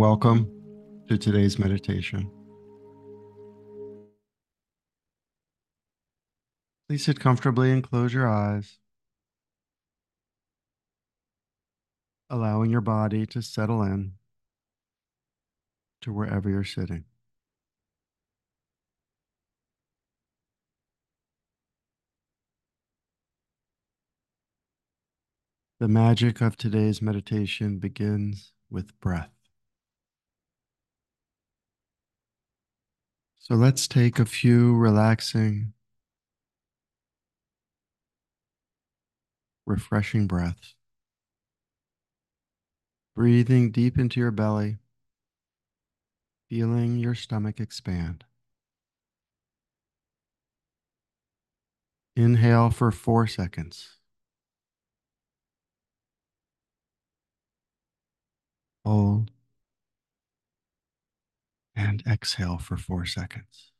Welcome to today's meditation. Please sit comfortably and close your eyes, allowing your body to settle in to wherever you're sitting. The magic of today's meditation begins with breath. So let's take a few relaxing, refreshing breaths. Breathing deep into your belly, feeling your stomach expand. Inhale for four seconds. Hold and exhale for four seconds.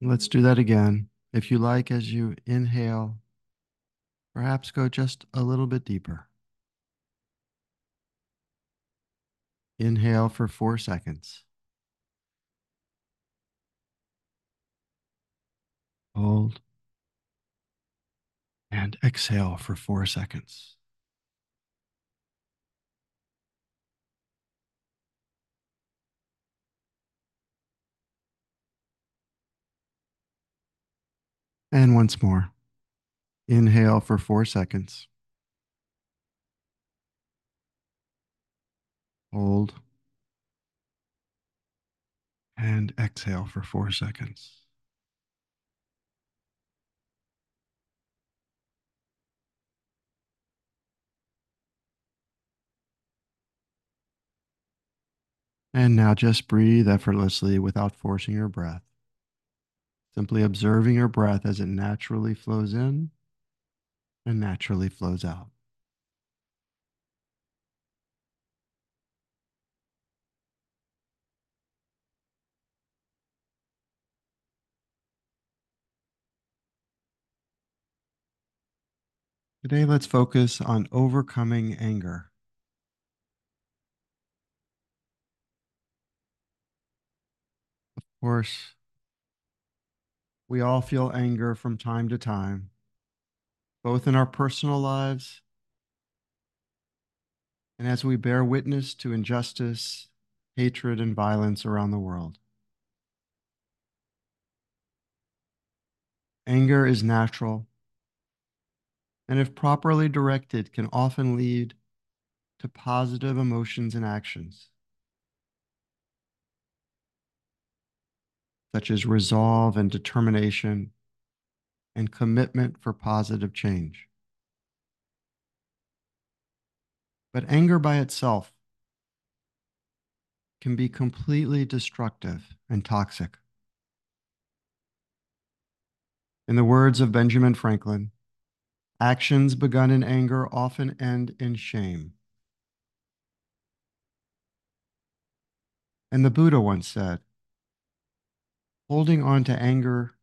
Let's do that again. If you like, as you inhale, perhaps go just a little bit deeper. Inhale for four seconds. Hold. And exhale for four seconds. And once more. Inhale for four seconds. Hold. And exhale for four seconds. And now just breathe effortlessly without forcing your breath. Simply observing your breath as it naturally flows in and naturally flows out. Today, let's focus on overcoming anger. Course, we all feel anger from time to time, both in our personal lives and as we bear witness to injustice, hatred, and violence around the world. Anger is natural, and if properly directed, can often lead to positive emotions and actions. Such as resolve and determination and commitment for positive change. But anger by itself can be completely destructive and toxic. In the words of Benjamin Franklin, actions begun in anger often end in shame. And the Buddha once said, Holding on to anger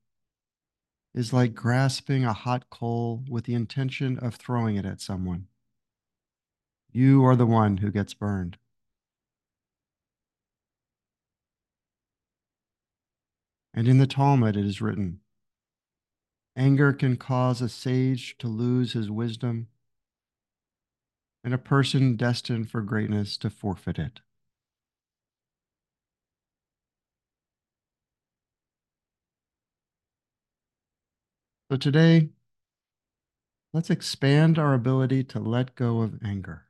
is like grasping a hot coal with the intention of throwing it at someone. You are the one who gets burned. And in the Talmud, it is written anger can cause a sage to lose his wisdom and a person destined for greatness to forfeit it. So today, let's expand our ability to let go of anger.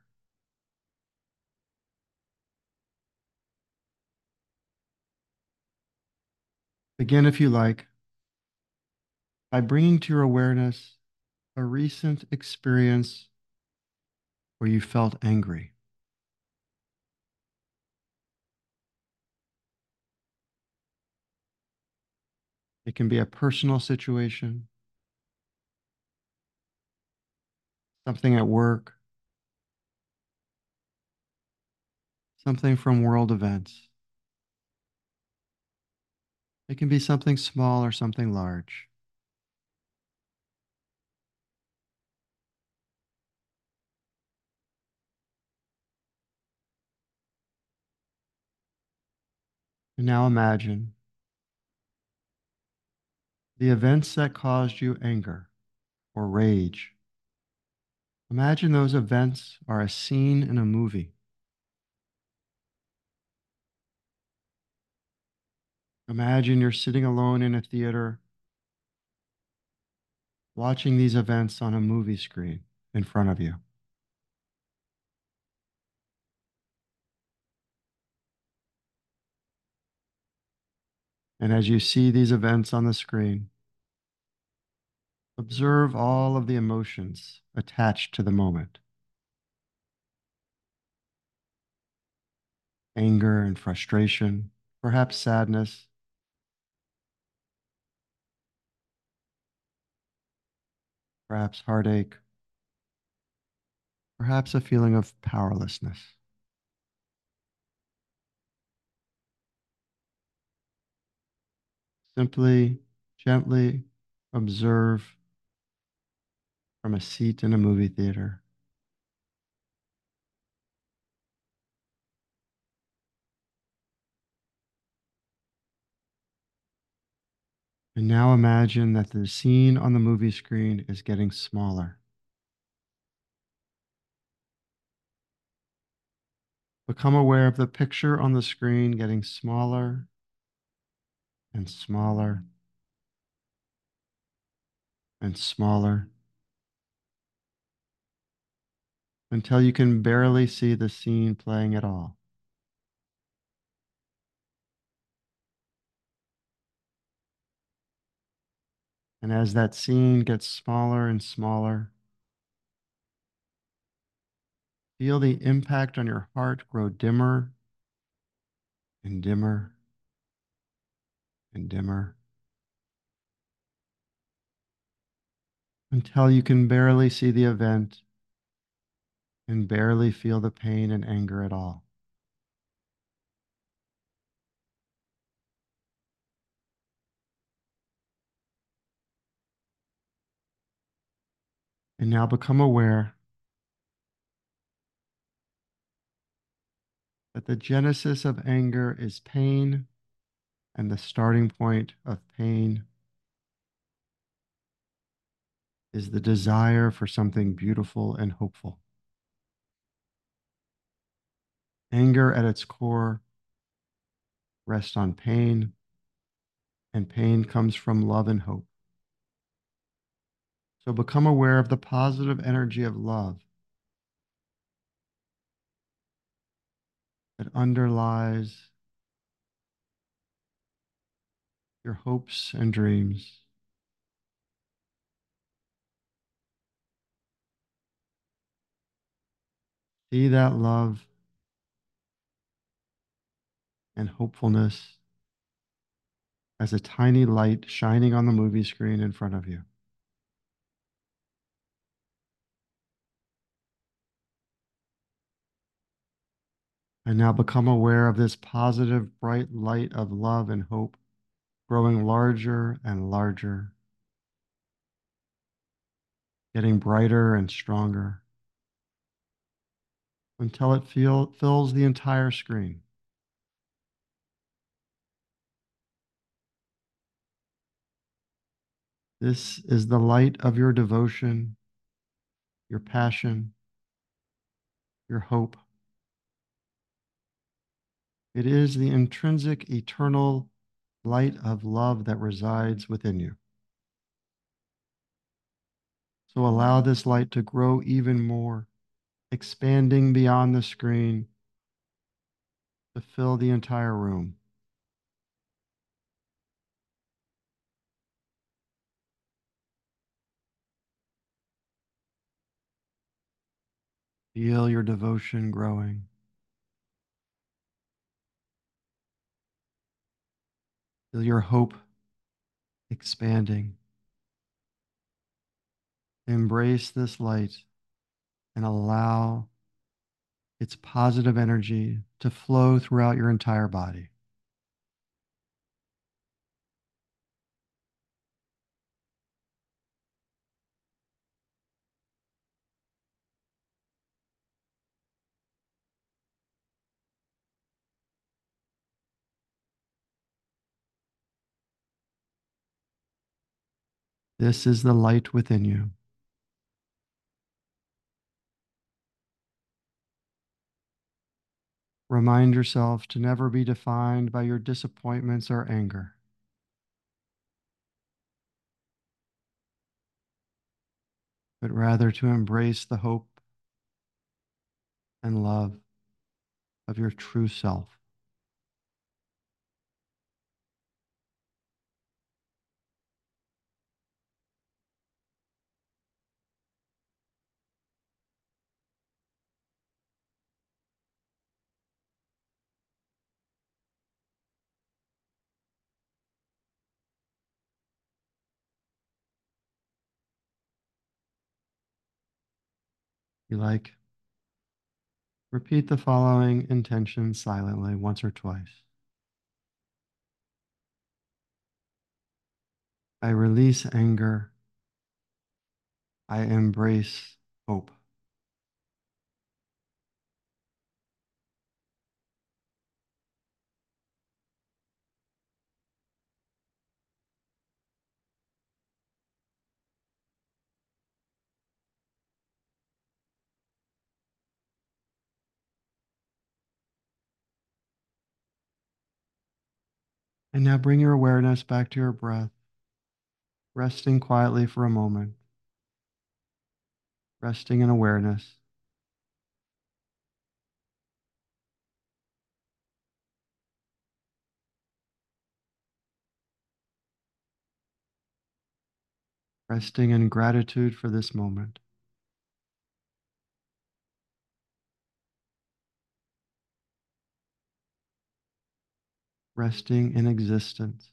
Begin, if you like, by bringing to your awareness a recent experience where you felt angry. It can be a personal situation, something at work, something from world events. It can be something small or something large. And now imagine the events that caused you anger or rage. Imagine those events are a scene in a movie. Imagine you're sitting alone in a theater watching these events on a movie screen in front of you. And as you see these events on the screen, observe all of the emotions attached to the moment. Anger and frustration, perhaps sadness, perhaps heartache, perhaps a feeling of powerlessness. Simply, gently observe from a seat in a movie theater. And now imagine that the scene on the movie screen is getting smaller. Become aware of the picture on the screen getting smaller and smaller and smaller until you can barely see the scene playing at all. And as that scene gets smaller and smaller, feel the impact on your heart grow dimmer and dimmer and dimmer until you can barely see the event and barely feel the pain and anger at all. And now become aware that the genesis of anger is pain and the starting point of pain is the desire for something beautiful and hopeful. Anger at its core rests on pain, and pain comes from love and hope. So become aware of the positive energy of love that underlies your hopes and dreams. See that love and hopefulness as a tiny light shining on the movie screen in front of you. And now become aware of this positive, bright light of love and hope growing larger and larger, getting brighter and stronger until it feel, fills the entire screen. This is the light of your devotion, your passion, your hope. It is the intrinsic, eternal light of love that resides within you. So allow this light to grow even more, expanding beyond the screen to fill the entire room. Feel your devotion growing. Feel your hope expanding. Embrace this light and allow its positive energy to flow throughout your entire body. This is the light within you. Remind yourself to never be defined by your disappointments or anger. But rather to embrace the hope and love of your true self. You like, repeat the following intention silently once or twice. I release anger. I embrace hope. And now bring your awareness back to your breath, resting quietly for a moment, resting in awareness. Resting in gratitude for this moment. Resting in existence.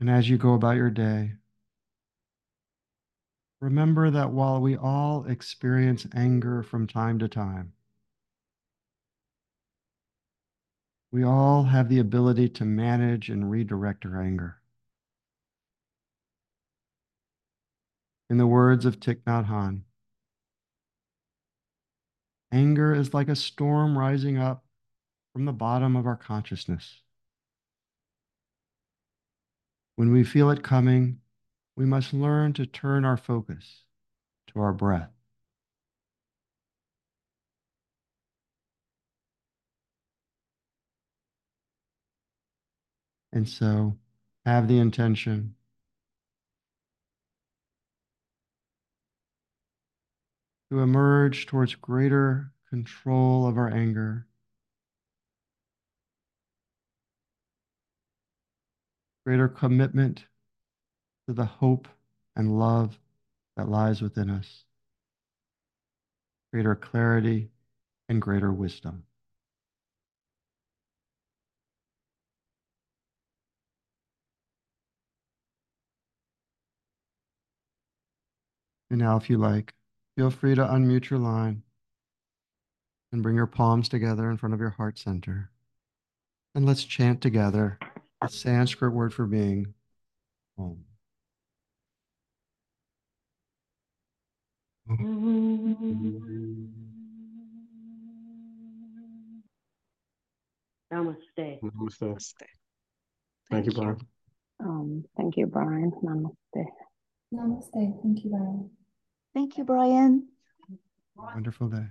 And as you go about your day, remember that while we all experience anger from time to time, we all have the ability to manage and redirect our anger. In the words of Thich Nhat Hanh, anger is like a storm rising up from the bottom of our consciousness. When we feel it coming, we must learn to turn our focus to our breath. And so have the intention. To emerge towards greater control of our anger, greater commitment to the hope and love that lies within us, greater clarity and greater wisdom. And now, if you like, feel free to unmute your line and bring your palms together in front of your heart center. And let's chant together the Sanskrit word for being home. Namaste. Namaste. Thank you, Brian. Um, thank you, Brian. Namaste. Namaste. Thank you, Brian. Thank you, Brian. Wonderful day.